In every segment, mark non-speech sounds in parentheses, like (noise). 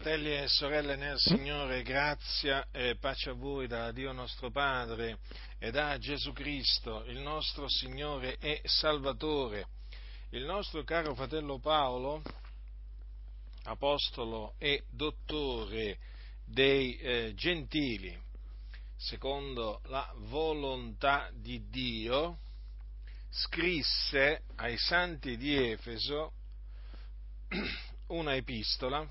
Fratelli e sorelle nel Signore, grazia e pace a voi da Dio nostro Padre e da Gesù Cristo, il nostro Signore e Salvatore. Il nostro caro fratello Paolo, apostolo e dottore dei eh, gentili, secondo la volontà di Dio, scrisse ai santi di Efeso (clears throat) una epistola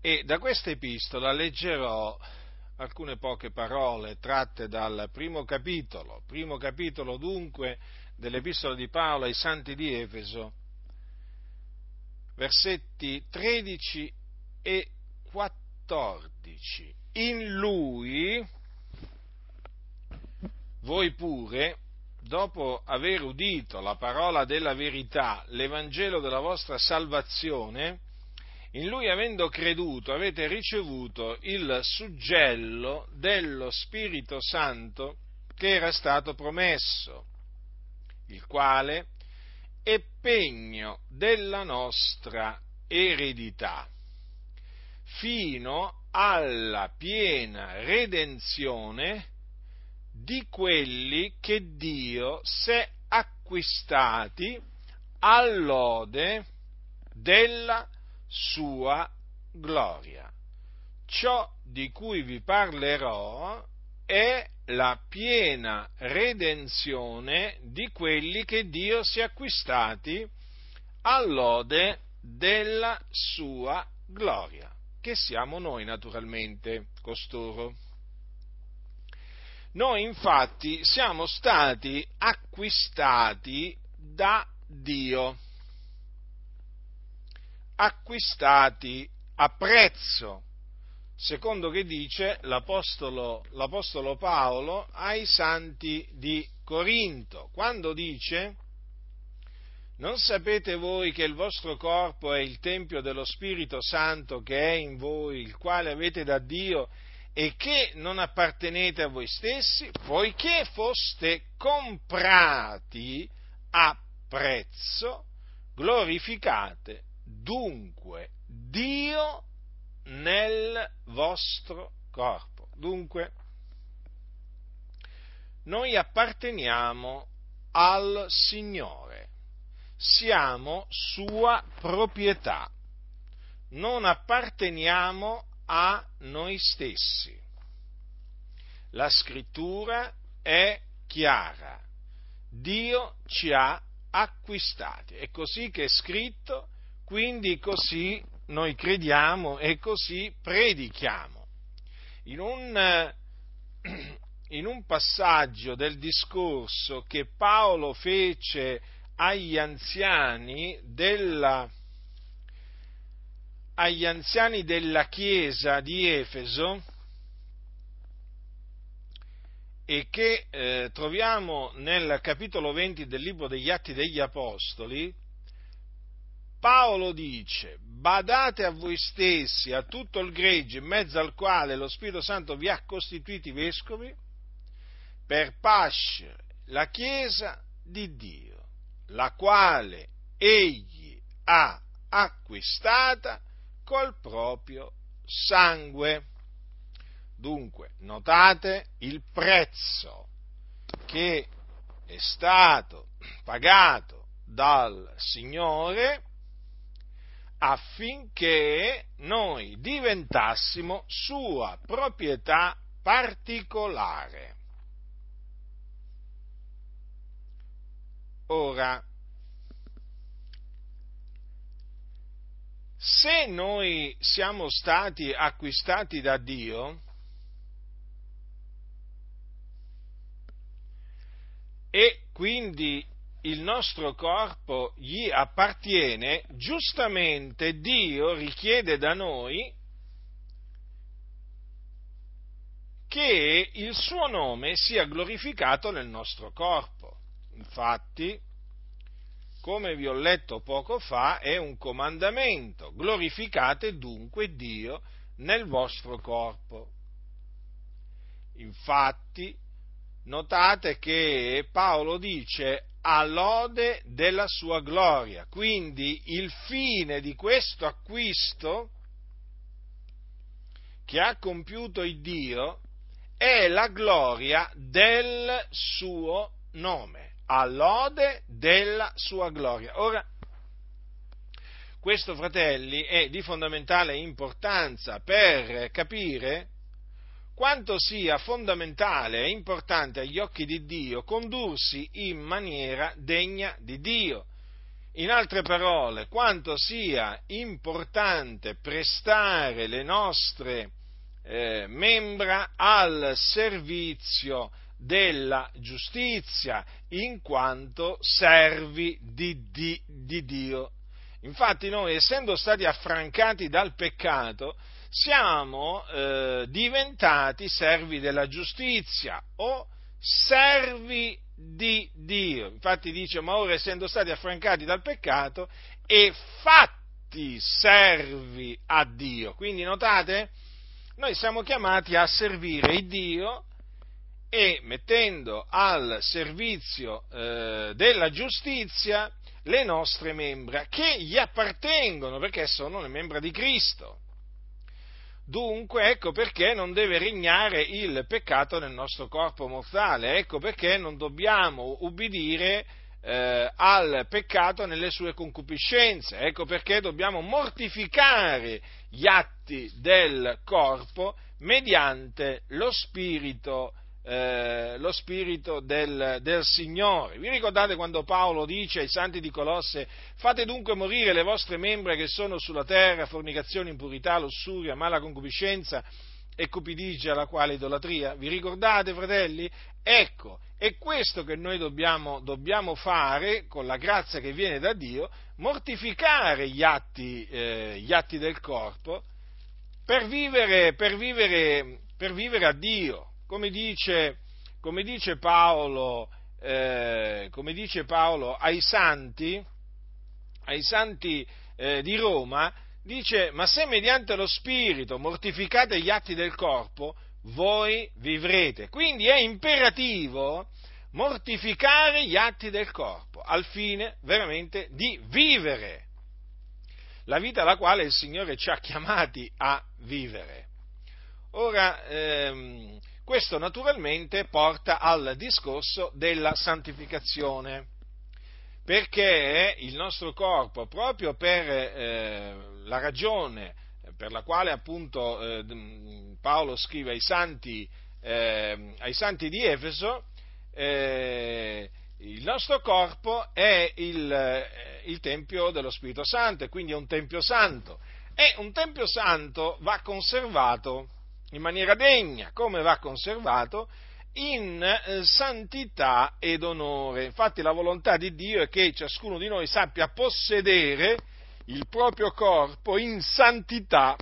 e da questa epistola leggerò alcune poche parole tratte dal primo capitolo, primo capitolo dunque dell'epistola di Paolo ai santi di Efeso, versetti 13 e 14. In lui voi pure, dopo aver udito la parola della verità, l'Evangelo della vostra salvazione, in lui avendo creduto avete ricevuto il suggello dello Spirito Santo che era stato promesso, il quale è pegno della nostra eredità, fino alla piena redenzione di quelli che Dio si è acquistati all'ode della sua gloria. Ciò di cui vi parlerò è la piena redenzione di quelli che Dio si è acquistati all'ode della sua gloria, che siamo noi naturalmente costoro. Noi infatti siamo stati acquistati da Dio acquistati a prezzo, secondo che dice l'Apostolo, l'Apostolo Paolo ai santi di Corinto, quando dice non sapete voi che il vostro corpo è il Tempio dello Spirito Santo che è in voi, il quale avete da Dio e che non appartenete a voi stessi, poiché foste comprati a prezzo, glorificate dunque Dio nel vostro corpo. Dunque, noi apparteniamo al Signore, siamo sua proprietà, non apparteniamo a noi stessi. La scrittura è chiara, Dio ci ha acquistati, è così che è scritto quindi così noi crediamo e così predichiamo. In un, (clears throat) in un passaggio del discorso che Paolo fece agli anziani della, agli anziani della chiesa di Efeso, e che eh, troviamo nel capitolo 20 del libro degli Atti degli Apostoli, Paolo dice, badate a voi stessi, a tutto il gregge in mezzo al quale lo Spirito Santo vi ha costituiti vescovi, per pascere la Chiesa di Dio, la quale egli ha acquistata col proprio sangue. Dunque, notate il prezzo che è stato pagato dal Signore affinché noi diventassimo sua proprietà particolare. Ora, se noi siamo stati acquistati da Dio, e quindi il nostro corpo gli appartiene, giustamente Dio richiede da noi che il suo nome sia glorificato nel nostro corpo. Infatti, come vi ho letto poco fa, è un comandamento. Glorificate dunque Dio nel vostro corpo. Infatti, notate che Paolo dice a lode della sua gloria. Quindi il fine di questo acquisto che ha compiuto il Dio è la gloria del suo nome, a lode della sua gloria. Ora, questo, fratelli, è di fondamentale importanza per capire quanto sia fondamentale e importante agli occhi di Dio condursi in maniera degna di Dio. In altre parole, quanto sia importante prestare le nostre eh, membra al servizio della giustizia, in quanto servi di, di, di Dio. Infatti noi, essendo stati affrancati dal peccato, siamo eh, diventati servi della giustizia o servi di Dio. Infatti dice, ma ora essendo stati affrancati dal peccato e fatti servi a Dio. Quindi notate, noi siamo chiamati a servire il Dio e mettendo al servizio eh, della giustizia le nostre membra che gli appartengono perché sono le membra di Cristo. Dunque, ecco perché non deve regnare il peccato nel nostro corpo mortale, ecco perché non dobbiamo ubbidire eh, al peccato nelle sue concupiscenze, ecco perché dobbiamo mortificare gli atti del corpo mediante lo spirito eh, lo spirito del, del, Signore. Vi ricordate quando Paolo dice ai santi di Colosse, fate dunque morire le vostre membra che sono sulla terra, fornicazione, impurità, lussuria, mala concupiscenza e cupidigia, la quale idolatria? Vi ricordate, fratelli? Ecco, è questo che noi dobbiamo, dobbiamo fare con la grazia che viene da Dio, mortificare gli atti, eh, gli atti del corpo per vivere, per, vivere, per vivere a Dio come dice, come dice, Paolo, eh, come dice Paolo, ai santi, ai santi eh, di Roma, dice, ma se mediante lo Spirito mortificate gli atti del corpo, voi vivrete. Quindi è imperativo mortificare gli atti del corpo, al fine veramente di vivere la vita alla quale il Signore ci ha chiamati a vivere. Ora, ehm, questo naturalmente porta al discorso della santificazione, perché il nostro corpo, proprio per eh, la ragione per la quale appunto eh, Paolo scrive ai santi, eh, ai santi di Efeso, eh, il nostro corpo è il, eh, il Tempio dello Spirito Santo e quindi è un Tempio Santo. E un Tempio Santo va conservato in maniera degna, come va conservato, in eh, santità ed onore. Infatti la volontà di Dio è che ciascuno di noi sappia possedere il proprio corpo in santità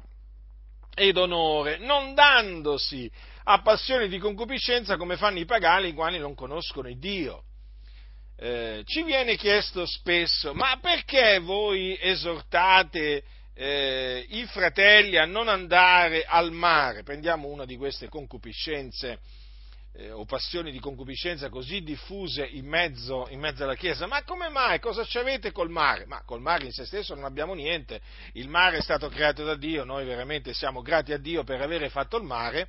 ed onore, non dandosi a passioni di concupiscenza come fanno i pagani i quali non conoscono il Dio. Eh, ci viene chiesto spesso, ma perché voi esortate eh, i fratelli a non andare al mare, prendiamo una di queste concupiscenze eh, o passioni di concupiscenza così diffuse in mezzo, in mezzo, alla Chiesa, ma come mai? Cosa ci avete col mare? Ma col mare in se stesso non abbiamo niente, il mare è stato creato da Dio, noi veramente siamo grati a Dio per avere fatto il mare,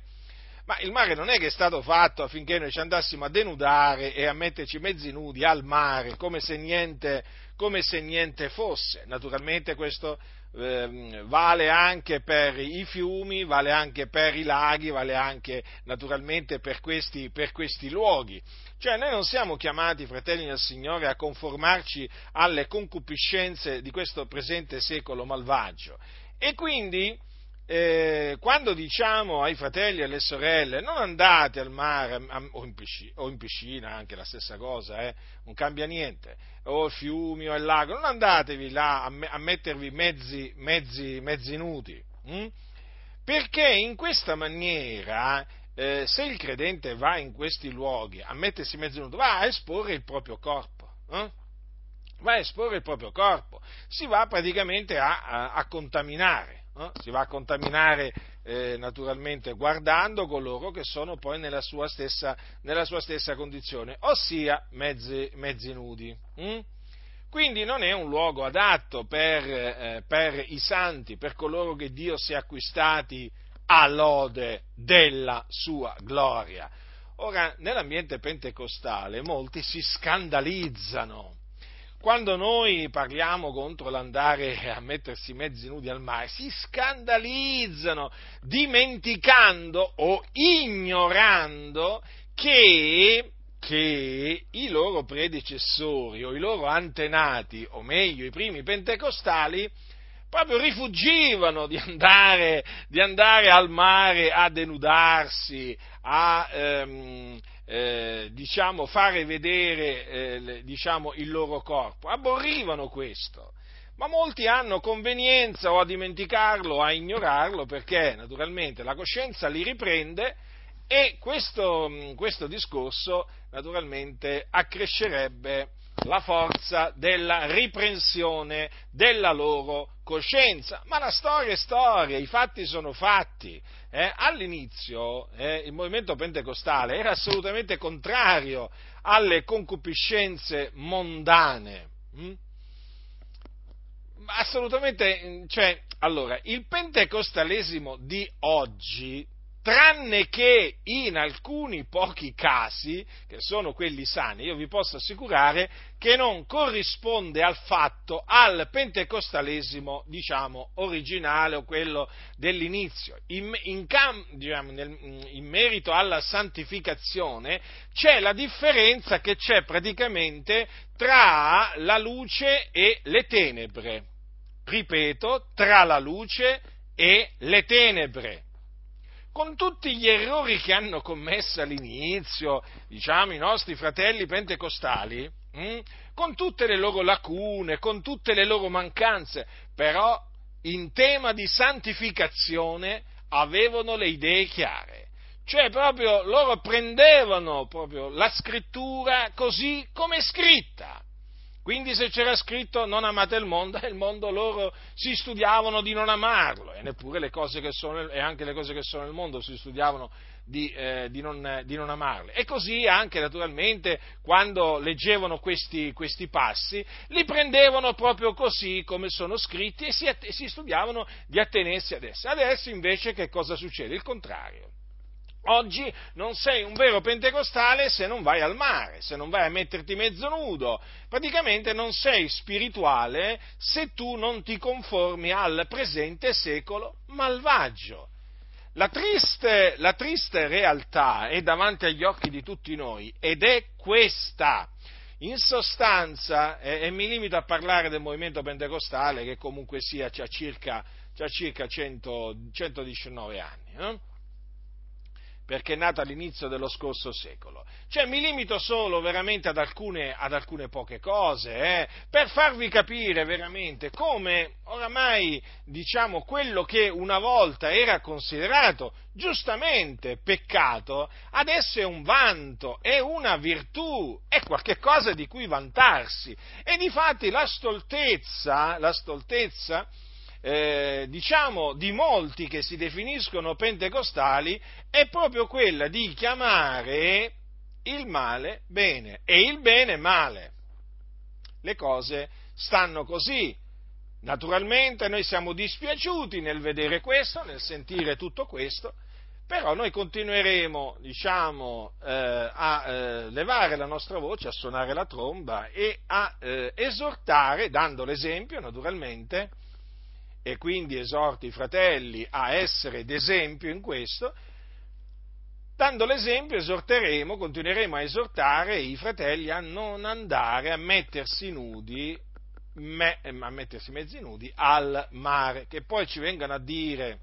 ma il mare non è che è stato fatto affinché noi ci andassimo a denudare e a metterci mezzi nudi al mare come se niente, come se niente fosse. Naturalmente questo eh, vale anche per i fiumi, vale anche per i laghi, vale anche naturalmente per questi, per questi luoghi. Cioè noi non siamo chiamati, fratelli del Signore, a conformarci alle concupiscenze di questo presente secolo malvagio. E quindi eh, quando diciamo ai fratelli e alle sorelle non andate al mare o, in piscina, o, in piscina, anche la stessa cosa, eh, non cambia niente, o fiumi o al lago, non andatevi là a, a mettervi mezzi, mezzi, mezzi nudi, hm? perché in questa maniera eh, se il credente va in questi luoghi a mettersi mezzi nudi, va a esporre il proprio corpo. Eh? Va a esporre il proprio corpo, si va praticamente a, a, a contaminare no? si va a contaminare eh, naturalmente guardando coloro che sono poi nella sua stessa, nella sua stessa condizione, ossia mezzi, mezzi nudi. Hm? Quindi non è un luogo adatto per, eh, per, i santi, per coloro che Dio si è acquistati a lode della sua gloria. Ora, nell'ambiente pentecostale molti si scandalizzano quando noi parliamo contro l'andare a mettersi mezzi nudi al mare, si scandalizzano, dimenticando o ignorando che, che i loro predecessori o i loro antenati, o meglio i primi pentecostali, proprio rifugivano di andare, di andare al mare a denudarsi, a ehm, eh, diciamo, fare vedere eh, diciamo, il loro corpo, abborrivano questo. Ma molti hanno convenienza o a dimenticarlo o a ignorarlo perché naturalmente la coscienza li riprende e questo, questo discorso naturalmente accrescerebbe la forza della riprensione della loro coscienza. Ma la storia è storia, i fatti sono fatti. Eh? All'inizio eh, il movimento pentecostale era assolutamente contrario alle concupiscenze mondane. Hm? Assolutamente, cioè, allora, il pentecostalesimo di oggi tranne che in alcuni pochi casi, che sono quelli sani, io vi posso assicurare che non corrisponde al fatto, al pentecostalesimo, diciamo, originale o quello dell'inizio. In, in, diciamo, nel, in merito alla santificazione c'è la differenza che c'è praticamente tra la luce e le tenebre. Ripeto, tra la luce e le tenebre con tutti gli errori che hanno commesso all'inizio, diciamo, i nostri fratelli pentecostali, mh? Hm, con tutte le loro lacune, con tutte le loro mancanze, però in tema di santificazione avevano le idee chiare. Cioè proprio loro prendevano proprio la scrittura così come è scritta quindi se c'era scritto non amate il mondo, (laughs) il mondo loro si studiavano di non amarlo e neppure le cose che sono, e anche le cose che sono nel mondo si studiavano di, eh, di, non, di non, amarle. E così anche naturalmente quando leggevano questi, questi, passi li prendevano proprio così come sono scritti e si, si studiavano di attenersi ad essi. Adesso invece che cosa succede? Il contrario. Oggi non sei un vero pentecostale se non vai al mare, se non vai a metterti mezzo nudo. Praticamente non sei spirituale se tu non ti conformi al presente secolo malvagio. La triste, la triste realtà è davanti agli occhi di tutti noi ed è questa. In sostanza, eh, e mi limito a parlare del movimento pentecostale che comunque sia, ha circa, circa 100, 119 anni. Eh? Perché è nata all'inizio dello scorso secolo. Cioè mi limito solo veramente ad alcune, ad alcune poche cose, eh, per farvi capire veramente come oramai, diciamo, quello che una volta era considerato giustamente peccato, adesso è un vanto, è una virtù, è qualcosa di cui vantarsi. E difatti la stoltezza, la stoltezza, eh, diciamo, di molti che si definiscono pentecostali è proprio quella di chiamare il male bene e il bene male. Le cose stanno così. Naturalmente noi siamo dispiaciuti nel vedere questo, nel sentire tutto questo, però noi continueremo, diciamo, eh, a eh, levare la nostra voce, a suonare la tromba e a eh, esortare, dando l'esempio, naturalmente, e quindi esorto i fratelli a essere d'esempio in questo, dando l'esempio esorteremo, continueremo a esortare i fratelli a non andare a mettersi nudi, me, a mettersi mezzi nudi al mare, che poi ci vengano a dire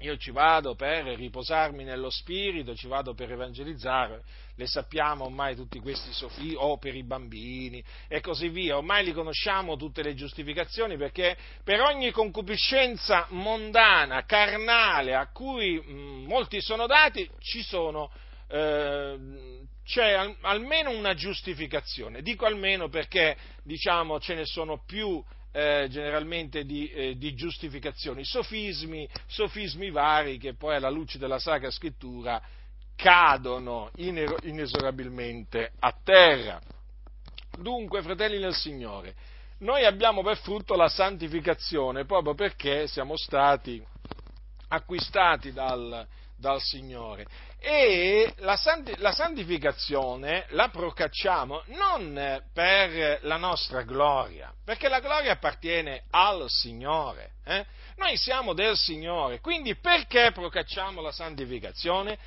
io ci vado per riposarmi nello spirito, ci vado per evangelizzare, le sappiamo ormai tutti questi sofì, o per i bambini e così via, ormai li conosciamo tutte le giustificazioni perché per ogni concupiscenza mondana, carnale, a cui mh, molti sono dati, ci sono, eh, c'è al, almeno una giustificazione. Dico almeno perché diciamo, ce ne sono più eh, generalmente di, eh, di, giustificazioni, sofismi, sofismi vari che poi alla luce della Sacra Scrittura cadono inesorabilmente a terra. Dunque, fratelli nel Signore, noi abbiamo per frutto la santificazione proprio perché siamo stati acquistati dal, dal Signore. E la, santificazione la procacciamo non per la nostra gloria, perché la gloria appartiene al Signore. Eh? Noi siamo del Signore, quindi perché procacciamo la santificazione?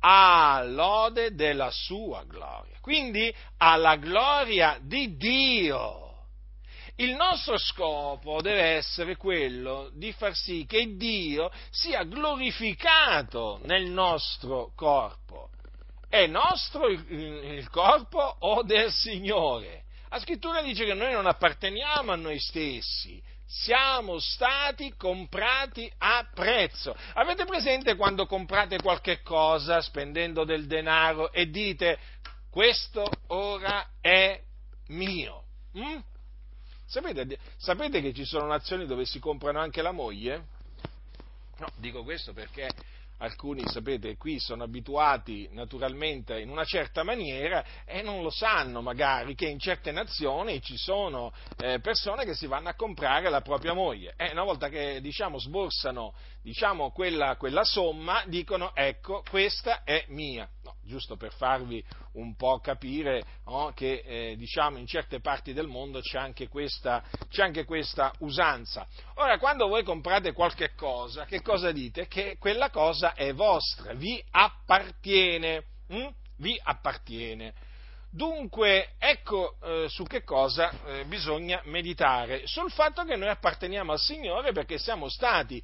A lode della sua gloria, quindi alla gloria di Dio. Il nostro scopo deve essere quello di far sì che Dio sia glorificato nel nostro corpo. È nostro il, corpo o del Signore? La scrittura dice che noi non apparteniamo a noi stessi, siamo stati comprati a prezzo. Avete presente quando comprate qualche cosa spendendo del denaro e dite questo ora è mio? Mm? Sapete, sapete che ci sono nazioni dove si comprano anche la moglie? No, dico questo perché alcuni, sapete, qui sono abituati naturalmente in una certa maniera e non lo sanno magari che in certe nazioni ci sono eh, persone che si vanno a comprare la propria moglie e una volta che diciamo sborsano diciamo, quella, quella, somma dicono ecco questa è mia. No, giusto per farvi un po' capire no, che eh, diciamo, in certe parti del mondo c'è anche, questa, c'è anche, questa, usanza. Ora, quando voi comprate qualche cosa, che cosa dite? Che quella cosa è vostra, vi appartiene. Hm? Vi appartiene. Dunque, ecco eh, su che cosa eh, bisogna meditare, sul fatto che noi apparteniamo al Signore perché siamo stati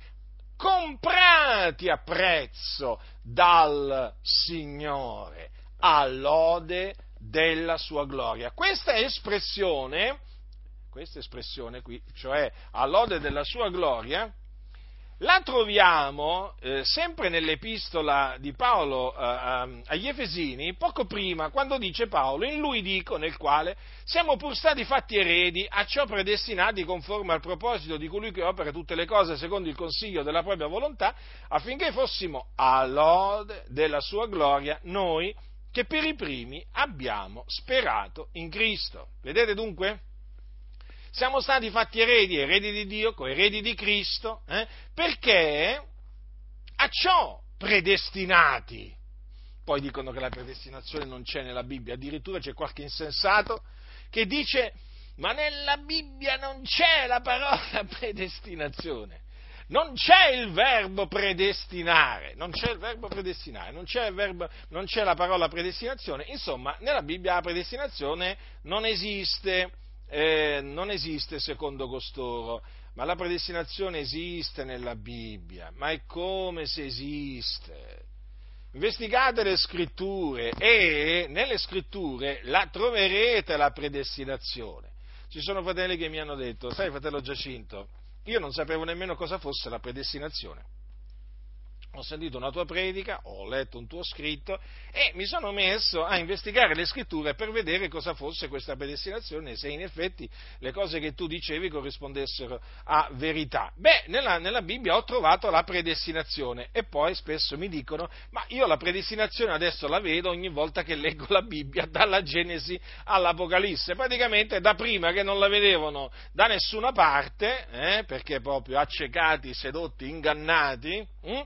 comprati a prezzo dal Signore, all'ode della sua gloria. Questa espressione, questa espressione qui, cioè all'ode della sua gloria, la troviamo eh, sempre nell'epistola di Paolo eh, agli Efesini, poco prima, quando dice Paolo, in lui dico, nel quale siamo pur stati fatti eredi, a ciò predestinati conforme al proposito di colui che opera tutte le cose secondo il consiglio della propria volontà, affinché fossimo all'ode della sua gloria noi che per i primi abbiamo sperato in Cristo. Vedete dunque? Siamo stati fatti eredi, eredi di Dio, coeredi di Cristo, eh? perché a ciò predestinati. Poi dicono che la predestinazione non c'è nella Bibbia, addirittura c'è qualche insensato che dice ma nella Bibbia non c'è la parola (laughs) predestinazione. Non c'è il verbo predestinare, non c'è il verbo predestinare, non c'è, verbo, non c'è la parola predestinazione, insomma, nella Bibbia la predestinazione non esiste eh, non esiste secondo costoro, ma la predestinazione esiste nella Bibbia, ma è come se esiste. Investigate le scritture e nelle scritture la troverete la predestinazione. Ci sono fratelli che mi hanno detto, sai fratello Giacinto, io non sapevo nemmeno cosa fosse la predestinazione ho sentito una tua predica, ho letto un tuo scritto e mi sono messo a investigare le scritture per vedere cosa fosse questa predestinazione se in effetti le cose che tu dicevi corrispondessero a verità. Beh, nella, nella Bibbia ho trovato la predestinazione e poi spesso mi dicono, ma io la predestinazione adesso la vedo ogni volta che leggo la Bibbia dalla Genesi all'Apocalisse, praticamente da prima che non la vedevano da nessuna parte, eh, perché proprio accecati, sedotti, ingannati, hm?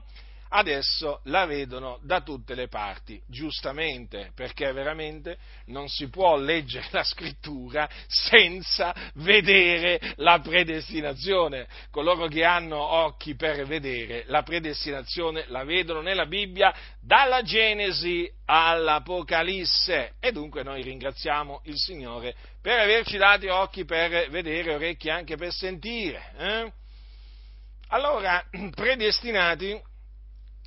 Adesso la vedono da tutte le parti, giustamente, perché veramente non si può leggere (laughs) la scrittura senza vedere la predestinazione. Coloro che hanno occhi per vedere la predestinazione la vedono nella Bibbia dalla Genesi all'Apocalisse e dunque noi ringraziamo il Signore per averci dati occhi per vedere, orecchie anche per sentire. Eh? Allora, (clears throat) predestinati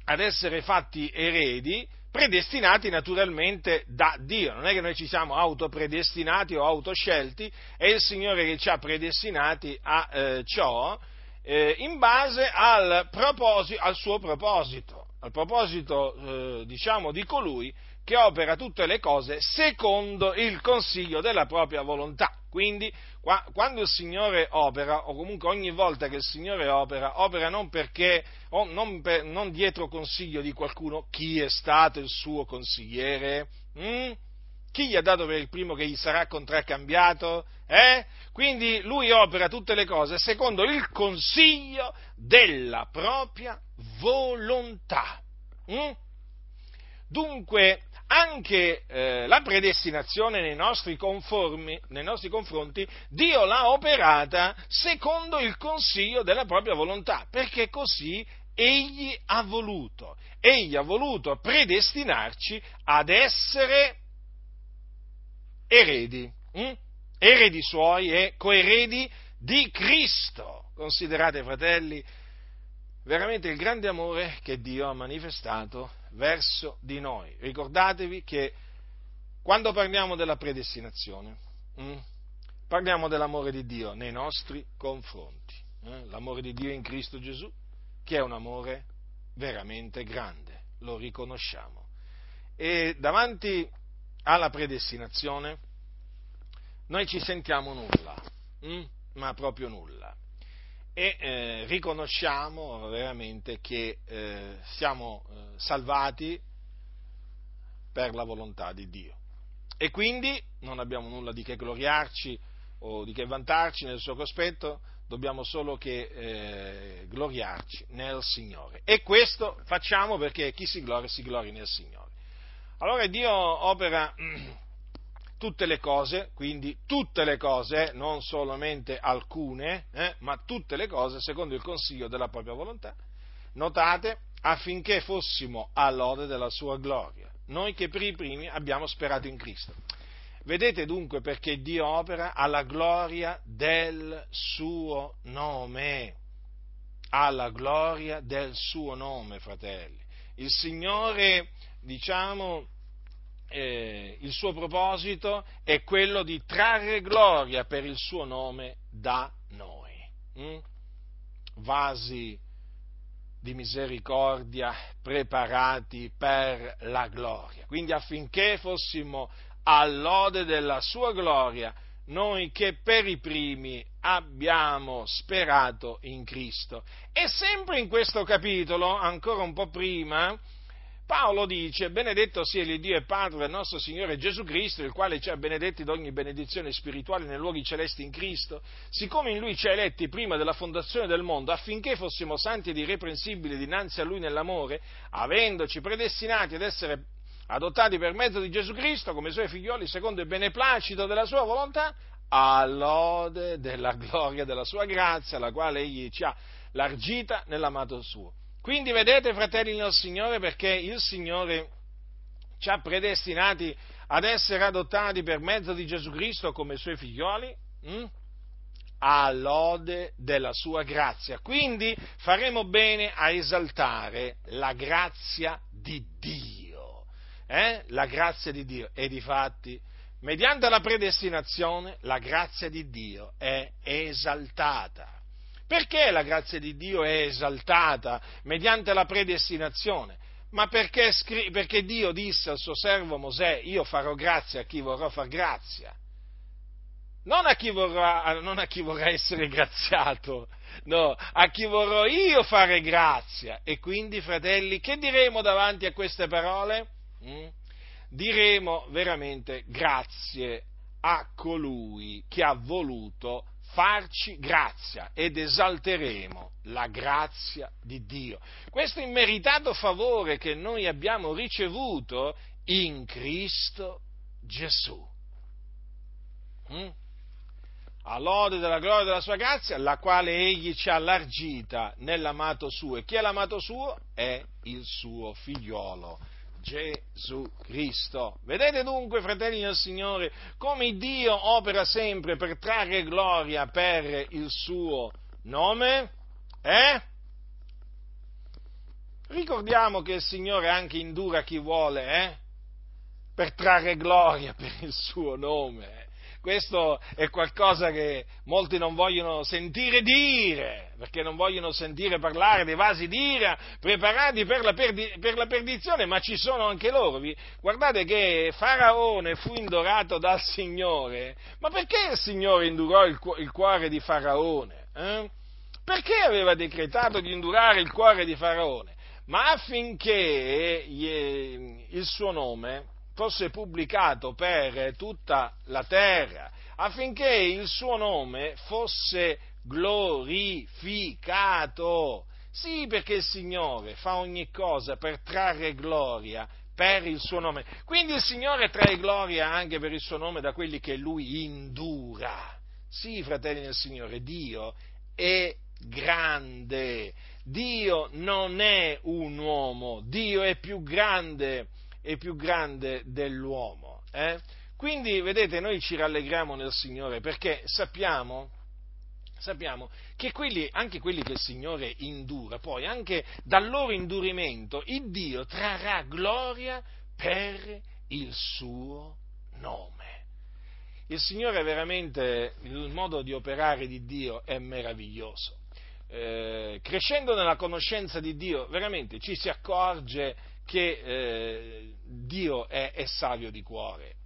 ad essere fatti eredi, predestinati naturalmente da Dio. Non è che noi ci siamo autopredestinati o autoscelti, è il Signore che ci ha predestinati a eh, ciò eh, in base al, al, suo proposito, al proposito eh, diciamo di colui che opera tutte le cose secondo il consiglio della propria volontà. Quindi, qua, quando il Signore opera, o comunque ogni volta che il Signore opera, opera non perché, o non, per, non dietro consiglio di qualcuno, chi è stato il suo consigliere? Mm? Chi gli ha dato per il primo che gli sarà contraccambiato? Eh? Quindi lui opera tutte le cose secondo il consiglio della propria volontà. Mm? Dunque, anche eh, la predestinazione nei nostri, conformi, nei nostri confronti, Dio l'ha operata secondo il consiglio della propria volontà, perché così Egli ha voluto. Egli ha voluto predestinarci ad essere eredi, hm? eredi suoi e coeredi di Cristo. Considerate, fratelli, veramente il grande amore che Dio ha manifestato verso di noi. Ricordatevi che quando parliamo della predestinazione, hm, parliamo dell'amore di Dio nei nostri confronti. Eh? L'amore di Dio in Cristo Gesù, che è un amore veramente grande, lo riconosciamo. E davanti alla predestinazione noi ci sentiamo nulla, hm? ma proprio nulla e eh, riconosciamo veramente che eh, siamo eh, salvati per la volontà di Dio. E quindi non abbiamo nulla di che gloriarci o di che vantarci nel suo cospetto, dobbiamo solo che eh, gloriarci nel Signore. E questo facciamo perché chi si gloria si gloria nel Signore. Allora Dio opera (clears throat) tutte le cose, quindi tutte le cose, non solamente alcune, eh, ma tutte le cose secondo il consiglio della propria volontà, notate, affinché fossimo all'ode della sua gloria, noi che per i primi abbiamo sperato in Cristo. Vedete dunque perché Dio opera alla gloria del suo nome, alla gloria del suo nome, fratelli. Il Signore, diciamo, eh, il suo proposito è quello di trarre gloria per il suo nome da noi. Mm? Vasi di misericordia preparati per la gloria. Quindi affinché fossimo all'ode della sua gloria, noi che per i primi abbiamo sperato in Cristo. E sempre in questo capitolo, ancora un po' prima, Paolo dice, benedetto sia il Dio e Padre del nostro Signore Gesù Cristo, il quale ci ha benedetti d'ogni benedizione spirituale nei luoghi celesti in Cristo, siccome in Lui ci ha eletti prima della fondazione del mondo, affinché fossimo santi ed irreprensibili dinanzi a Lui nell'amore, avendoci predestinati ad essere adottati per mezzo di Gesù Cristo come Suoi figlioli secondo il beneplacito della Sua volontà, all'ode della gloria della Sua grazia, la quale Egli ci ha largita nell'amato Suo quindi vedete, fratelli nel Signore, perché il Signore ci ha predestinati ad essere adottati per mezzo di Gesù Cristo come suoi figlioli? Hm? all'ode della sua grazia. Quindi faremo bene a esaltare la grazia di Dio. Eh? La grazia di Dio. E di fatti, mediante la predestinazione, la grazia di Dio è esaltata. Perché la grazia di Dio è esaltata mediante la predestinazione? Ma perché, perché Dio disse al suo servo Mosè, io farò grazia a chi vorrà far grazia. Non a, vorrà, non a chi vorrà, essere graziato, no, a chi vorrò io fare grazia. E quindi, fratelli, che diremo davanti a queste parole? Mm? Diremo veramente grazie a colui che ha voluto farci grazia ed esalteremo la grazia di Dio. Questo immeritato favore che noi abbiamo ricevuto in Cristo Gesù. Mm? All'ode della gloria della sua grazia, la quale egli ci ha allargita nell'amato suo. E chi è l'amato suo? È il suo figliolo Gesù Cristo. Vedete dunque, fratelli del Signore, come Dio opera sempre per trarre gloria per il suo nome? Eh? Ricordiamo che il Signore anche indura chi vuole, eh? Per trarre gloria per il suo nome. Questo è qualcosa che molti non vogliono sentire dire, perché non vogliono sentire parlare dei vasi d'ira preparati per la, perdi- per la perdizione, ma ci sono anche loro. Guardate che Faraone fu indorato dal Signore, ma perché il Signore indurò il, cu- il cuore di Faraone? Eh? Perché aveva decretato di indurare il cuore di Faraone? Ma affinché il suo nome fosse pubblicato per tutta la terra, affinché il suo nome fosse glorificato. Sì, perché il Signore fa ogni cosa per trarre gloria per il suo nome. Quindi il Signore trae gloria anche per il suo nome da quelli che lui indura. Sì, fratelli del Signore, Dio è grande. Dio non è un uomo, Dio è più grande è più grande dell'uomo. Eh? Quindi, vedete, noi ci rallegriamo nel Signore perché sappiamo, sappiamo che quelli, anche quelli che il Signore indura, poi anche dal loro indurimento, il Dio trarrà gloria per il suo nome. Il Signore veramente, il modo di operare di Dio è meraviglioso. Eh, crescendo nella conoscenza di Dio, veramente ci si accorge che eh, Dio è, è, savio di cuore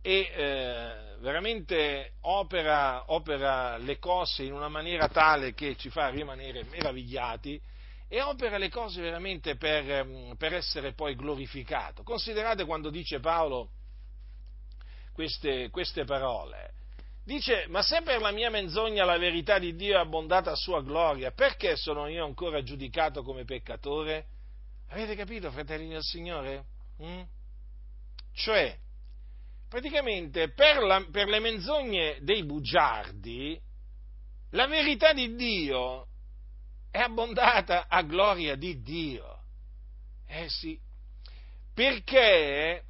e eh, veramente opera, opera, le cose in una maniera tale che ci fa rimanere meravigliati e opera le cose veramente per, mm, per essere poi glorificato. Considerate quando dice Paolo queste, queste parole. Dice, ma se per la mia menzogna la verità di Dio è abbondata a sua gloria, perché sono io ancora giudicato come peccatore? Avete capito, fratelli del Signore? Mm? Cioè, praticamente per, la, per le menzogne dei bugiardi, la verità di Dio è abbondata a gloria di Dio. Eh sì, perché,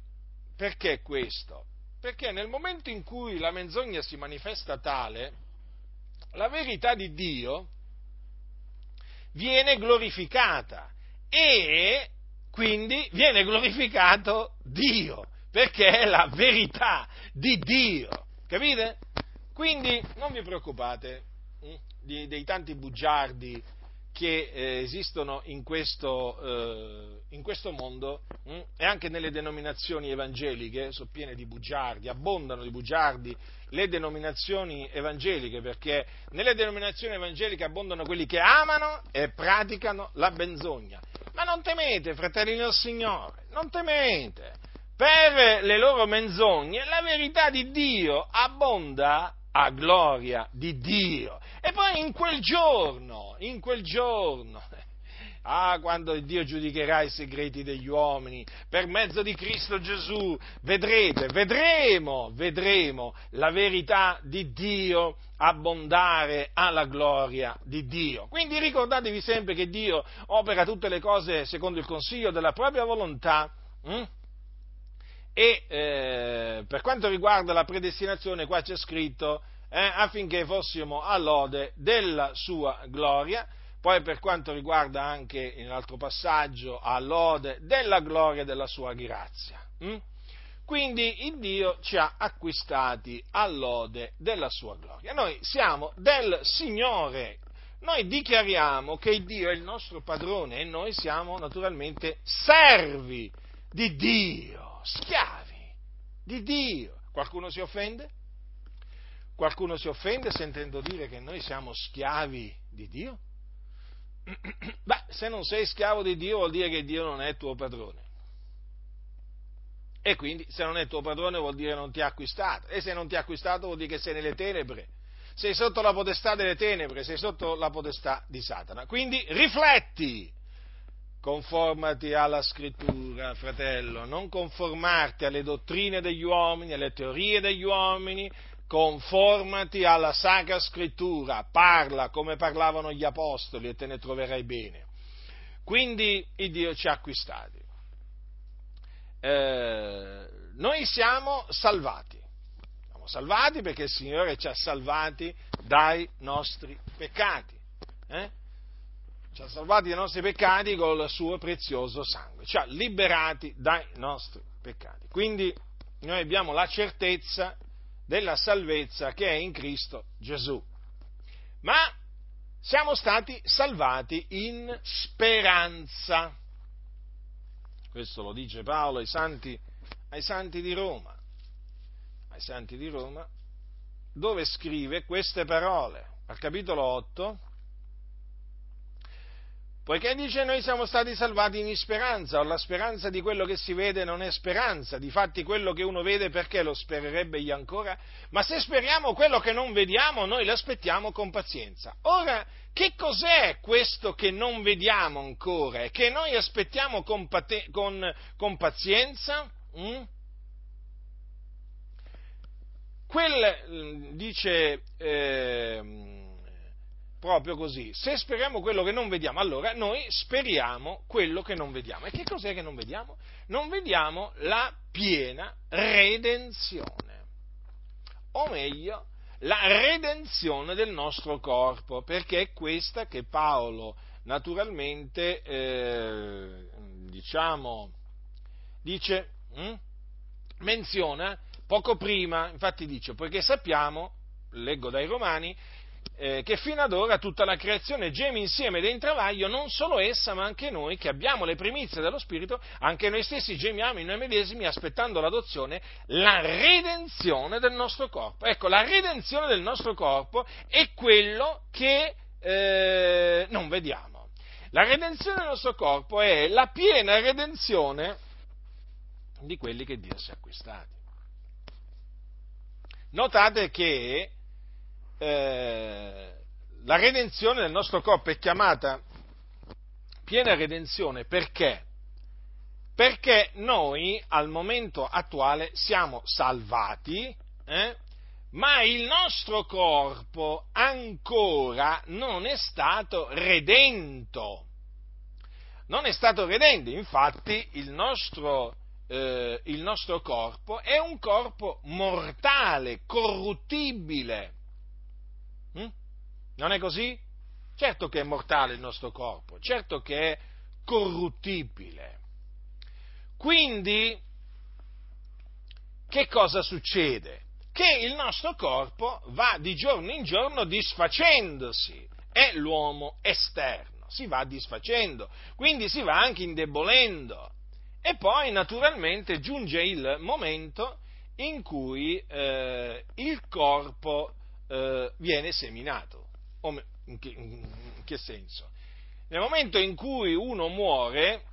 perché questo? Perché nel momento in cui la menzogna si manifesta tale, la verità di Dio viene glorificata e quindi viene glorificato Dio, perché è la verità di Dio, capite? Quindi non vi preoccupate di, dei tanti bugiardi che eh, esistono in questo, eh, in questo mondo hm, e anche nelle denominazioni evangeliche, sono piene di bugiardi, abbondano di bugiardi le denominazioni evangeliche, perché nelle denominazioni evangeliche abbondano quelli che amano e praticano la benzogna. Ma non temete, fratelli del Signore, non temete. Per le loro menzogne la verità di Dio abbonda a gloria di Dio. E poi in quel giorno, in quel giorno, (laughs) Ah, quando Dio giudicherà i segreti degli uomini per mezzo di Cristo Gesù, vedrete, vedremo, vedremo la verità di Dio abbondare alla gloria di Dio. Quindi ricordatevi sempre che Dio opera tutte le cose secondo il consiglio della propria volontà. Hm? E eh, per quanto riguarda la predestinazione, qua c'è scritto eh, affinché fossimo all'ode della sua gloria poi per quanto riguarda anche in un altro passaggio all'ode della gloria della sua grazia. Hm? Quindi il Dio ci ha acquistati all'ode della sua gloria. Noi siamo del Signore. Noi dichiariamo che il Dio è il nostro padrone e noi siamo naturalmente servi di Dio, schiavi di Dio. Qualcuno si offende? Qualcuno si offende sentendo dire che noi siamo schiavi di Dio? (clears throat) Beh, se non sei schiavo di Dio vuol dire che Dio non è tuo padrone. E quindi se non è tuo padrone vuol dire che non ti ha acquistato. E se non ti ha acquistato vuol dire che sei nelle tenebre. Sei sotto la potestà delle tenebre, sei sotto la potestà di Satana. Quindi rifletti, conformati alla scrittura, fratello, non conformarti alle dottrine degli uomini, alle teorie degli uomini, conformati alla Sacra Scrittura, parla come parlavano gli Apostoli e te ne troverai bene. Quindi il Dio ci ha acquistati. Eh, noi siamo salvati. Siamo salvati perché il Signore ci ha salvati dai nostri peccati. Eh? Ci ha salvati dai nostri peccati con il suo prezioso sangue. Ci ha liberati dai nostri peccati. Quindi noi abbiamo la certezza della salvezza che è in Cristo Gesù. Ma siamo stati salvati in speranza. Questo lo dice Paolo ai santi, ai santi di Roma. Ai santi di Roma, dove scrive queste parole, al capitolo 8, Poiché dice noi siamo stati salvati in speranza, o la speranza di quello che si vede non è speranza, difatti quello che uno vede perché lo spererebbe egli ancora? Ma se speriamo quello che non vediamo, noi l'aspettiamo con pazienza. Ora, che cos'è questo che non vediamo ancora e che noi aspettiamo con, pate- con, con pazienza? Mm? Quel, dice... Eh, proprio così. Se speriamo quello che non vediamo, allora noi speriamo quello che non vediamo. E che cos'è che non vediamo? Non vediamo la piena redenzione. O meglio, la redenzione del nostro corpo, perché è questa che Paolo naturalmente, eh, diciamo, dice, hm? menziona poco prima, infatti dice, poiché sappiamo, leggo dai Romani, eh, che fino ad ora tutta la creazione geme insieme ed è in travaglio, non solo essa, ma anche noi che abbiamo le primizie dello Spirito, anche noi stessi gemiamo in noi medesimi aspettando l'adozione, la redenzione del nostro corpo. Ecco, la redenzione del nostro corpo è quello che eh, non vediamo. La redenzione del nostro corpo è la piena redenzione di quelli che Dio si è acquistati. Notate che eh, la redenzione del nostro corpo è chiamata piena redenzione perché? Perché noi al momento attuale siamo salvati, eh, ma il nostro corpo ancora non è stato redento. Non è stato redento, infatti il nostro, eh, il nostro corpo è un corpo mortale, corruttibile Hm? Non è così? Certo che è mortale il nostro corpo, certo che è corruttibile. Quindi, che cosa succede? Che il nostro corpo va di giorno in giorno disfacendosi, è l'uomo esterno, si va disfacendo, quindi si va anche indebolendo. E poi naturalmente giunge il momento in cui eh, il corpo eh, viene seminato. In che, in che senso? Nel momento in cui uno muore,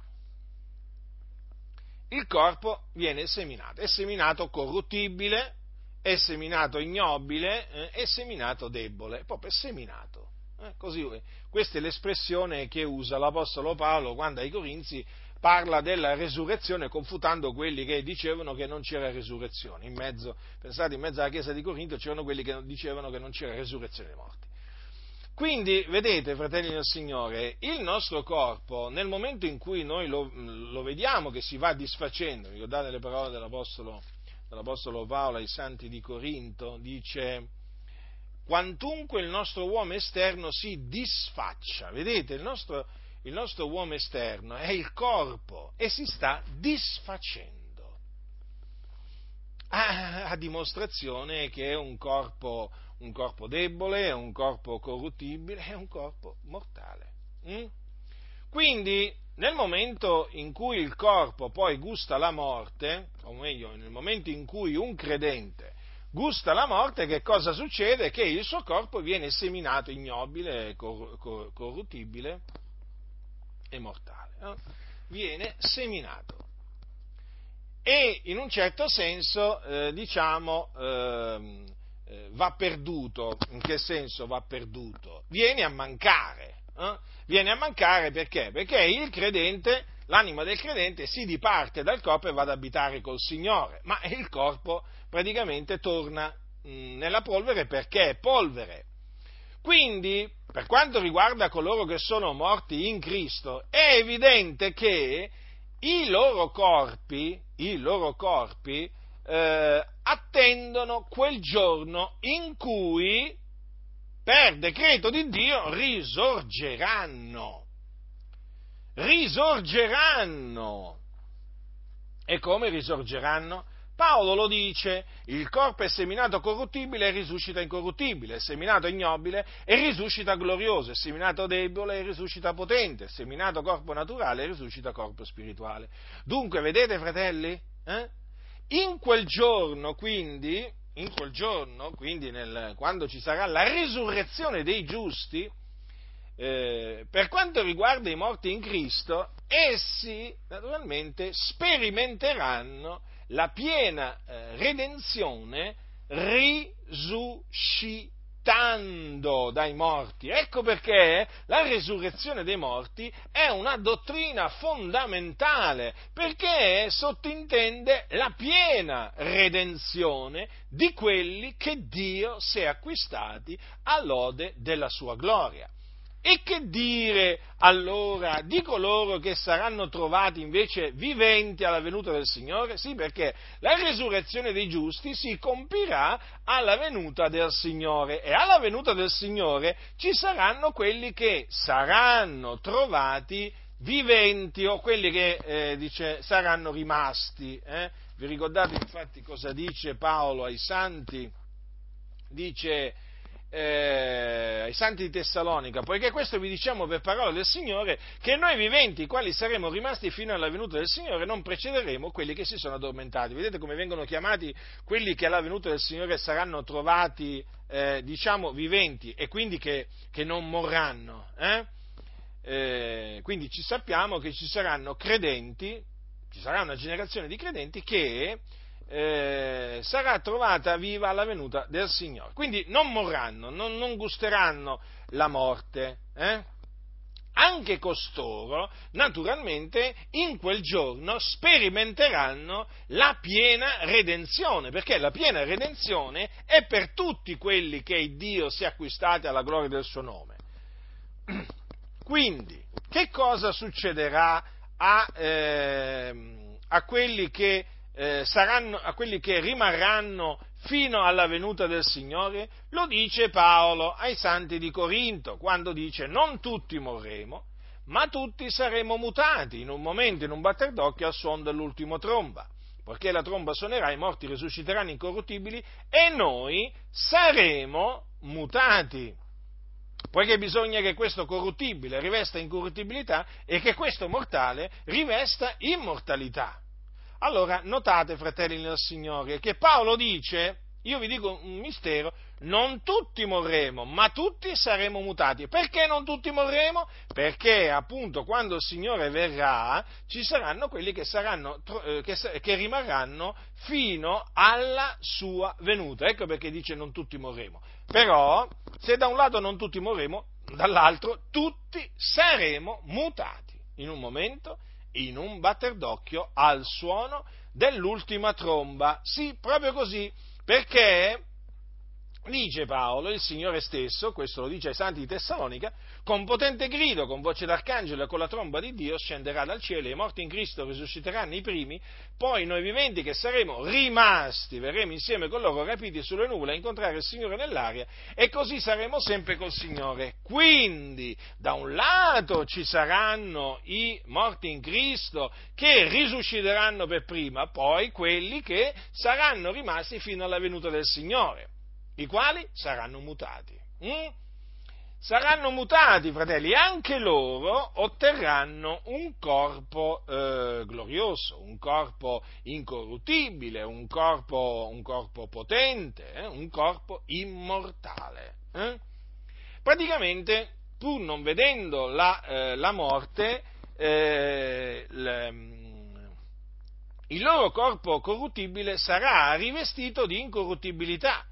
il corpo viene seminato. È seminato corruttibile, è seminato ignobile, eh, è seminato debole, proprio è seminato. Eh, così, questa è l'espressione che usa l'Apostolo Paolo quando ai Corinzi parla della resurrezione confutando quelli che dicevano che non c'era resurrezione. In mezzo, pensate, in mezzo alla chiesa di Corinto c'erano quelli che dicevano che non c'era resurrezione dei morti. Quindi, vedete, fratelli del Signore, il nostro corpo, nel momento in cui noi lo, lo vediamo che si va disfacendo, ricordate le parole dell'Apostolo, dell'Apostolo Paolo ai santi di Corinto, dice, quantunque il nostro uomo esterno si disfaccia, vedete, il nostro, il nostro uomo esterno è il corpo e si sta disfacendo. A, a dimostrazione che è un corpo, un corpo, debole, è un corpo corruttibile, è un corpo mortale. Mm? Quindi, nel momento in cui il corpo poi gusta la morte, o meglio, nel momento in cui un credente gusta la morte, che cosa succede? Che il suo corpo viene seminato ignobile, cor- cor- corruttibile e mortale. No? Viene seminato. E in un certo senso, eh, diciamo, ehm, eh, va perduto. In che senso va perduto? Viene a mancare. Eh? Viene a mancare perché? Perché il credente, l'anima del credente si diparte dal corpo e va ad abitare col Signore, ma il corpo praticamente torna mh, nella polvere perché è polvere. Quindi, per quanto riguarda coloro che sono morti in Cristo, è evidente che i loro corpi, i loro corpi eh, attendono quel giorno in cui, per decreto di Dio, risorgeranno. Risorgeranno. E come risorgeranno? Paolo lo dice, il corpo è seminato corruttibile e risuscita incorruttibile, è seminato ignobile e risuscita glorioso, è seminato debole e risuscita potente, è seminato corpo naturale e risuscita corpo spirituale. Dunque, vedete fratelli? Eh? In quel giorno, quindi, in quel giorno, quindi nel, quando ci sarà la risurrezione dei giusti, eh, per quanto riguarda i morti in Cristo, essi naturalmente sperimenteranno la piena eh, redenzione risuscitando dai morti. Ecco perché la risurrezione dei morti è una dottrina fondamentale, perché sottintende la piena redenzione di quelli che Dio si è acquistati all'ode della sua gloria. E che dire allora di coloro che saranno trovati invece viventi alla venuta del Signore? Sì, perché la risurrezione dei giusti si compirà alla venuta del Signore e alla venuta del Signore ci saranno quelli che saranno trovati viventi o quelli che eh, dice, saranno rimasti. Eh? Vi ricordate infatti cosa dice Paolo ai santi? Dice eh, ai santi di Tessalonica, poiché questo vi diciamo per parola del Signore, che noi viventi, quali saremo rimasti fino alla venuta del Signore, non precederemo quelli che si sono addormentati. Vedete come vengono chiamati quelli che alla venuta del Signore saranno trovati, eh, diciamo, viventi e quindi che, che non morranno. Eh? Eh, quindi ci sappiamo che ci saranno credenti, ci sarà una generazione di credenti che eh, sarà trovata viva alla venuta del Signore. Quindi non morranno, non, non gusteranno la morte. Eh? Anche costoro, naturalmente, in quel giorno sperimenteranno la piena redenzione, perché la piena redenzione è per tutti quelli che Dio si è acquistati alla gloria del suo nome. (clears throat) Quindi, che cosa succederà a, eh, a quelli che eh, saranno, a quelli che rimarranno fino alla venuta del Signore? Lo dice Paolo ai santi di Corinto, quando dice non tutti morremo, ma tutti saremo mutati in un momento, in un batter d'occhio al suono dell'ultimo tromba. Perché la tromba suonerà, i morti risusciteranno incorruttibili e noi saremo mutati poiché bisogna che questo corruttibile rivesta incorruttibilità e che questo mortale rivesta immortalità. Allora, notate, fratelli nel Signore, che Paolo dice, io vi dico un mistero, non tutti morremo, ma tutti saremo mutati. Perché non tutti morremo? Perché appunto quando il Signore verrà ci saranno quelli che, saranno, eh, che rimarranno fino alla sua venuta. Ecco perché dice non tutti morremo. Però, se da un lato non tutti morremo, dall'altro tutti saremo mutati in un momento in un batter d'occhio al suono dell'ultima tromba. Sì, proprio così, perché dice Paolo, il Signore stesso, questo lo dice ai santi di Tessalonica, con potente grido, con voce d'arcangelo e con la tromba di Dio scenderà dal cielo i morti in Cristo risusciteranno i primi, poi noi viventi che saremo rimasti, verremo insieme con loro rapiti sulle nuvole a incontrare il Signore nell'aria e così saremo sempre col Signore. Quindi, da un lato ci saranno i morti in Cristo che risusciteranno per prima, poi quelli che saranno rimasti fino alla venuta del Signore, i quali saranno mutati. Mm? Saranno mutati, fratelli, anche loro otterranno un corpo eh, glorioso, un corpo incorruttibile, un corpo, un corpo potente, eh, un corpo immortale. Eh? Praticamente, pur non vedendo la, eh, la morte, eh, le, il loro corpo corruttibile sarà rivestito di incorruttibilità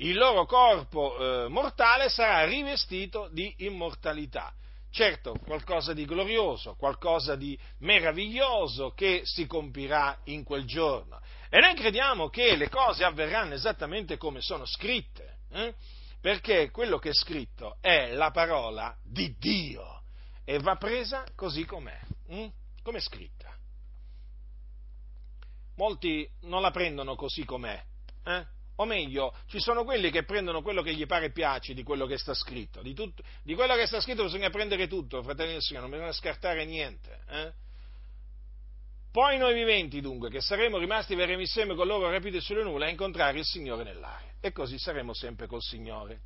il loro corpo eh, mortale sarà rivestito di immortalità. Certo, qualcosa di glorioso, qualcosa di meraviglioso che si compirà in quel giorno. E noi crediamo che le cose avverranno esattamente come sono scritte, eh? perché quello che è scritto è la parola di Dio e va presa così com'è, hm? come è scritta. Molti non la prendono così com'è, eh? O meglio, ci sono quelli che prendono quello che gli pare e piace di quello che sta scritto. Di, tutto, di, quello che sta scritto bisogna prendere tutto, fratelli del Signore, non bisogna scartare niente. Eh? Poi noi viventi, dunque, che saremo rimasti verremo insieme con loro rapiti sulle nuvole a incontrare il Signore nell'aria. E così saremo sempre col Signore.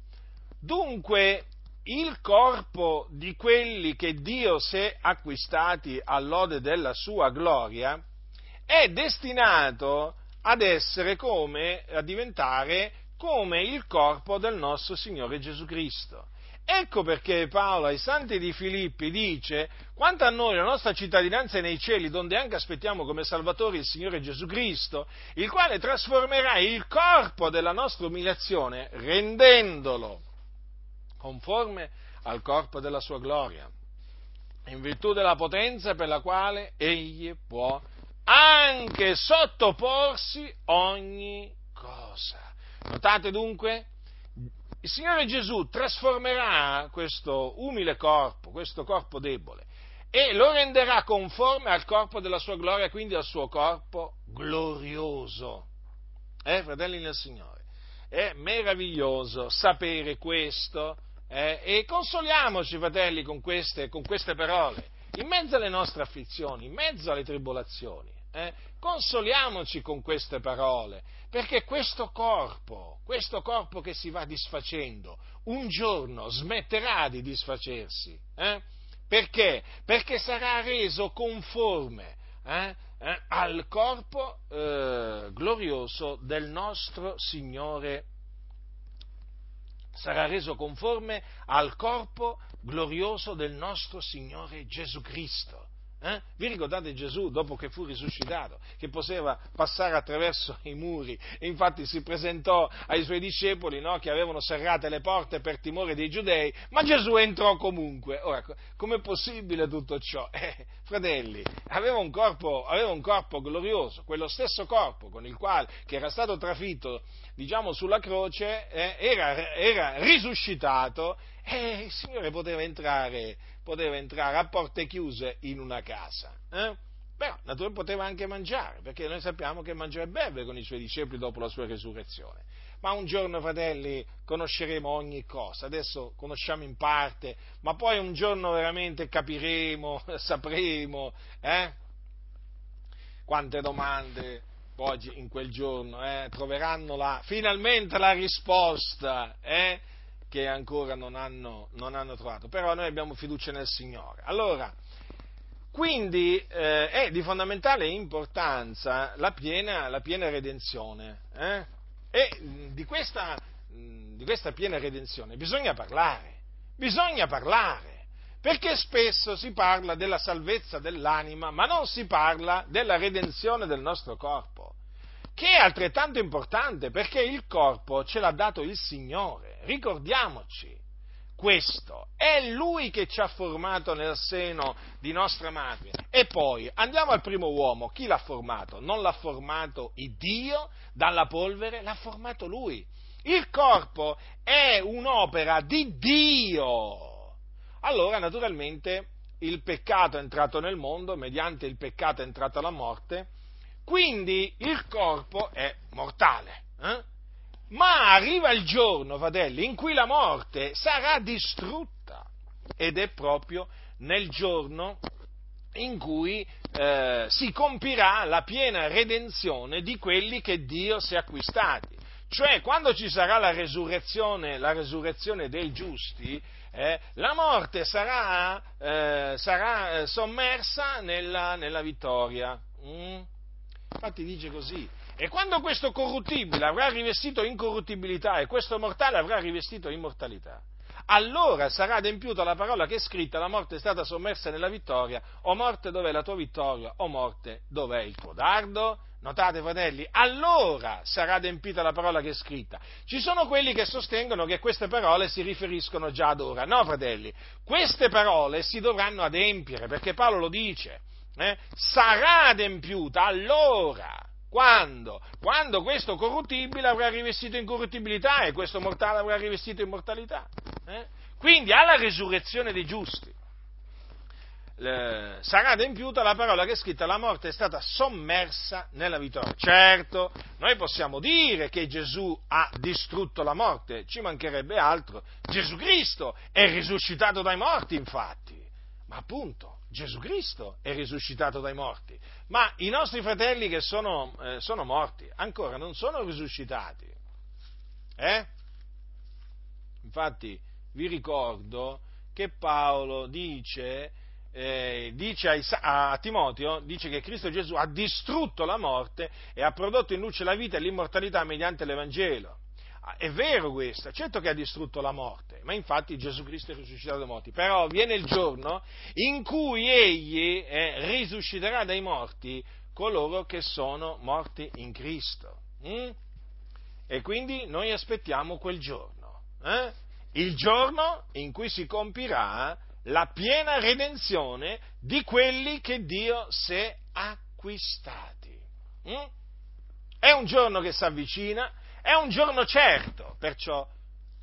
Dunque, il corpo di quelli che Dio si è acquistati all'ode della sua gloria è destinato ad essere come, a diventare come il corpo del nostro Signore Gesù Cristo. Ecco perché Paolo ai santi di Filippi dice, quanto a noi la nostra cittadinanza è nei cieli, donde anche aspettiamo come Salvatore il Signore Gesù Cristo, il quale trasformerà il corpo della nostra umiliazione rendendolo conforme al corpo della sua gloria, in virtù della potenza per la quale egli può anche sottoporsi ogni cosa. Notate dunque, il Signore Gesù trasformerà questo umile corpo, questo corpo debole, e lo renderà conforme al corpo della sua gloria, quindi al suo corpo glorioso. Eh, fratelli nel Signore, è meraviglioso sapere questo eh, e consoliamoci, fratelli, con queste, con queste, parole, in mezzo alle nostre afflizioni, in mezzo alle tribolazioni. Eh, consoliamoci con queste parole, perché questo corpo, questo corpo che si va disfacendo, un giorno smetterà di disfacersi. Eh? Perché? Perché sarà reso conforme eh, eh, al corpo eh, glorioso del nostro Signore sarà reso conforme al corpo glorioso del nostro Signore Gesù Cristo. Eh? Vi ricordate Gesù dopo che fu risuscitato, che poteva passare attraverso i muri e infatti si presentò ai suoi discepoli no, che avevano serrate le porte per timore dei giudei, ma Gesù entrò comunque. Ora, com'è possibile tutto ciò? Eh, fratelli, aveva un, corpo, aveva un corpo glorioso, quello stesso corpo con il quale, che era stato trafitto diciamo, sulla croce, eh, era, era risuscitato e il Signore poteva entrare poteva entrare a porte chiuse in una casa. Eh? Però, naturalmente poteva anche mangiare, perché noi sappiamo che mangia e beve con i suoi discepoli dopo la sua resurrezione. Ma un giorno, fratelli, conosceremo ogni cosa. Adesso conosciamo in parte, ma poi un giorno veramente capiremo, (laughs) sapremo, eh? Quante domande poi in quel giorno eh, troveranno la, finalmente la risposta, eh? Che ancora non hanno, non hanno trovato, però noi abbiamo fiducia nel Signore. Allora, quindi eh, è di fondamentale importanza la piena, la piena redenzione eh? e di questa, di questa piena redenzione bisogna parlare, bisogna parlare, perché spesso si parla della salvezza dell'anima, ma non si parla della redenzione del nostro corpo che è altrettanto importante perché il corpo ce l'ha dato il Signore, ricordiamoci questo, è Lui che ci ha formato nel seno di nostra madre. E poi andiamo al primo uomo, chi l'ha formato? Non l'ha formato il Dio dalla polvere, l'ha formato Lui. Il corpo è un'opera di Dio. Allora, naturalmente, il peccato è entrato nel mondo, mediante il peccato è entrata la morte, quindi il corpo è mortale. Eh? Ma arriva il giorno, fratelli, in cui la morte sarà distrutta. Ed è proprio nel giorno in cui eh, si compirà la piena redenzione di quelli che Dio si è acquistati. Cioè, quando ci sarà la resurrezione, la resurrezione dei giusti, eh, la morte sarà, eh, sarà eh, sommersa nella, nella vittoria. Mm? Infatti dice così. E quando questo corruttibile avrà rivestito incorruttibilità e questo mortale avrà rivestito immortalità, allora sarà adempiuta la parola che è scritta, la morte è stata sommersa nella vittoria, o morte dov'è la tua vittoria, o morte dov'è il tuo dardo? Notate, fratelli, allora sarà adempita la parola che è scritta. Ci sono quelli che sostengono che queste parole si riferiscono già ad ora. No, fratelli, queste parole si dovranno adempiere, perché Paolo lo dice eh, sarà adempiuta allora. Quando? Quando questo corruttibile avrà rivestito incorruttibilità e questo mortale avrà rivestito immortalità. Eh? Quindi alla risurrezione dei giusti sarà adempiuta la parola che è scritta, la morte è stata sommersa nella vittoria. Certo, noi possiamo dire che Gesù ha distrutto la morte, ci mancherebbe altro. Gesù Cristo è risuscitato dai morti, infatti. Ma appunto, Gesù Cristo è risuscitato dai morti, ma i nostri fratelli che sono, eh, sono morti ancora non sono risuscitati. Eh? Infatti vi ricordo che Paolo dice, eh, dice a, a, Timoteo, dice che Cristo Gesù ha distrutto la morte e ha prodotto in luce la vita e l'immortalità mediante l'Evangelo. Ah, è vero questo, certo che ha distrutto la morte, ma infatti Gesù Cristo è risuscitato dai morti, però viene il giorno in cui egli eh, risusciterà dai morti coloro che sono morti in Cristo. Mm? E quindi noi aspettiamo quel giorno, eh? il giorno in cui si compirà la piena redenzione di quelli che Dio si è acquistati. Mm? È un giorno che si avvicina, è un giorno certo, perciò,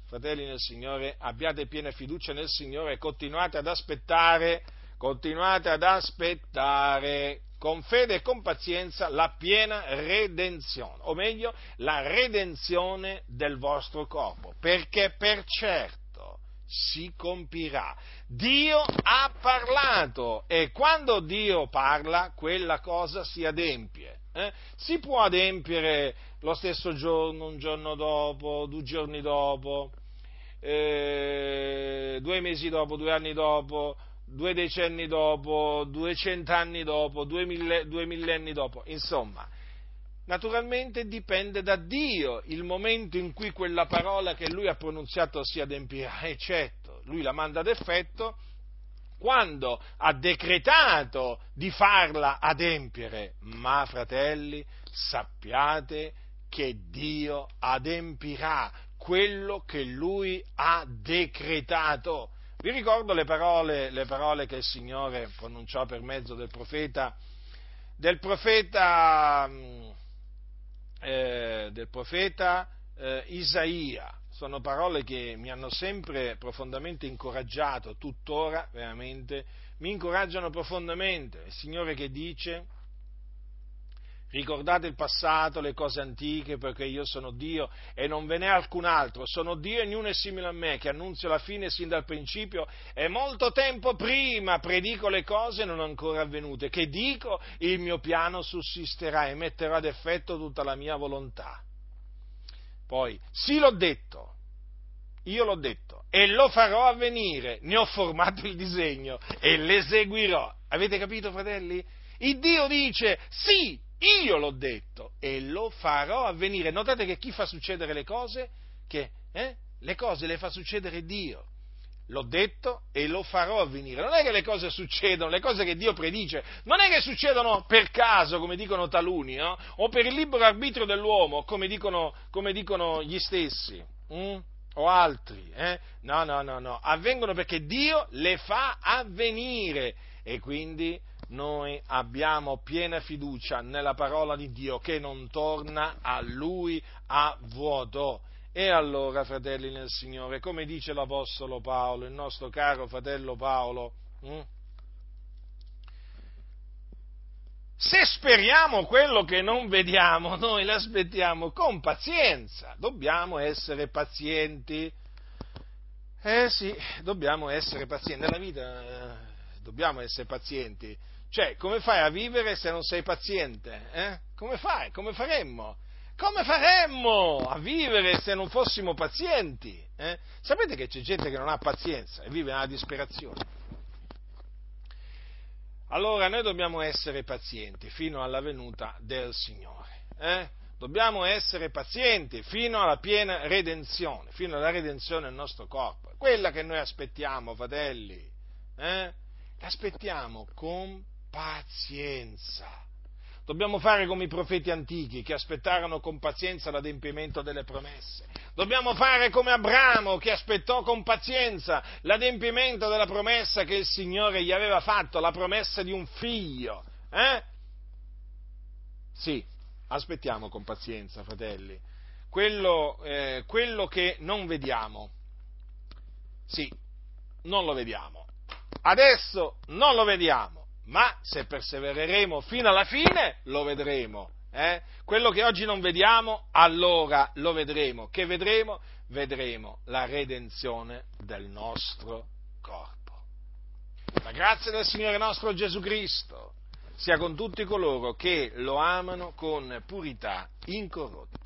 fratelli nel Signore, abbiate piena fiducia nel Signore e continuate ad aspettare, continuate ad aspettare con fede e con pazienza la piena redenzione, o meglio, la redenzione del vostro corpo, perché per certo si compirà. Dio ha parlato e quando Dio parla quella cosa si adempie. Eh? Si può adempiere lo stesso giorno, un giorno dopo, due giorni dopo, eh, due mesi dopo, due anni dopo, due decenni dopo, duecent'anni dopo, due, due millenni dopo, insomma. Naturalmente dipende da Dio il momento in cui quella parola che lui ha pronunziato si adempirà, eccetto, lui la manda ad effetto quando ha decretato di farla adempiere, ma fratelli, sappiate che Dio adempirà quello che Lui ha decretato. Vi ricordo le parole, le parole che il Signore pronunciò per mezzo del profeta, del profeta, mm, eh, del profeta eh, Isaia. Sono parole che mi hanno sempre profondamente incoraggiato, tuttora veramente mi incoraggiano profondamente. Il Signore che dice, Ricordate il passato, le cose antiche, perché io sono Dio e non ve n'è alcun altro. Sono Dio e ognuno è simile a me, che annunzio la fine sin dal principio e molto tempo prima predico le cose non ancora avvenute, che dico il mio piano sussisterà e metterò ad effetto tutta la mia volontà. Poi, sì l'ho detto, io l'ho detto e lo farò avvenire, ne ho formato il disegno e l'eseguirò. Avete capito, fratelli? Il Dio dice sì, io l'ho detto e lo farò avvenire. Notate che chi fa succedere le cose? Che eh, le cose le fa succedere Dio. L'ho detto e lo farò avvenire. Non è che le cose succedono, le cose che Dio predice, non è che succedono per caso, come dicono taluni, no? o per il libero arbitrio dell'uomo, come dicono, come dicono gli stessi, hm? o altri. Eh? No, no, no, no. Avvengono perché Dio le fa avvenire e quindi noi abbiamo piena fiducia nella parola di Dio che non torna a Lui a vuoto. E allora, fratelli nel Signore, come dice l'Apostolo Paolo, il nostro caro fratello Paolo, hm? se speriamo quello che non vediamo, noi l'aspettiamo con pazienza, dobbiamo essere pazienti. Eh sì, dobbiamo essere pazienti, nella vita eh, dobbiamo essere pazienti cioè, come fai a vivere se non sei paziente? Eh? Come fai? Come faremmo? Come faremmo a vivere se non fossimo pazienti? Eh? Sapete che c'è gente che non ha pazienza e vive nella disperazione. Allora noi dobbiamo essere pazienti fino alla venuta del Signore. Eh? Dobbiamo essere pazienti fino alla piena redenzione, fino alla redenzione del nostro corpo. Quella che noi aspettiamo, fratelli. Eh? L'aspettiamo con pazienza. Dobbiamo fare come i profeti antichi che aspettarono con pazienza l'adempimento delle promesse. Dobbiamo fare come Abramo che aspettò con pazienza l'adempimento della promessa che il Signore gli aveva fatto, la promessa di un figlio. Eh? Sì, aspettiamo con pazienza, fratelli. Quello, eh, quello che non vediamo, sì, non lo vediamo. Adesso non lo vediamo ma se persevereremo fino alla fine lo vedremo. Eh? Quello che oggi non vediamo, allora lo vedremo. Che vedremo? Vedremo la redenzione del nostro corpo. La grazia del Signore nostro Gesù Cristo sia con tutti coloro che lo amano con purità incorrotta.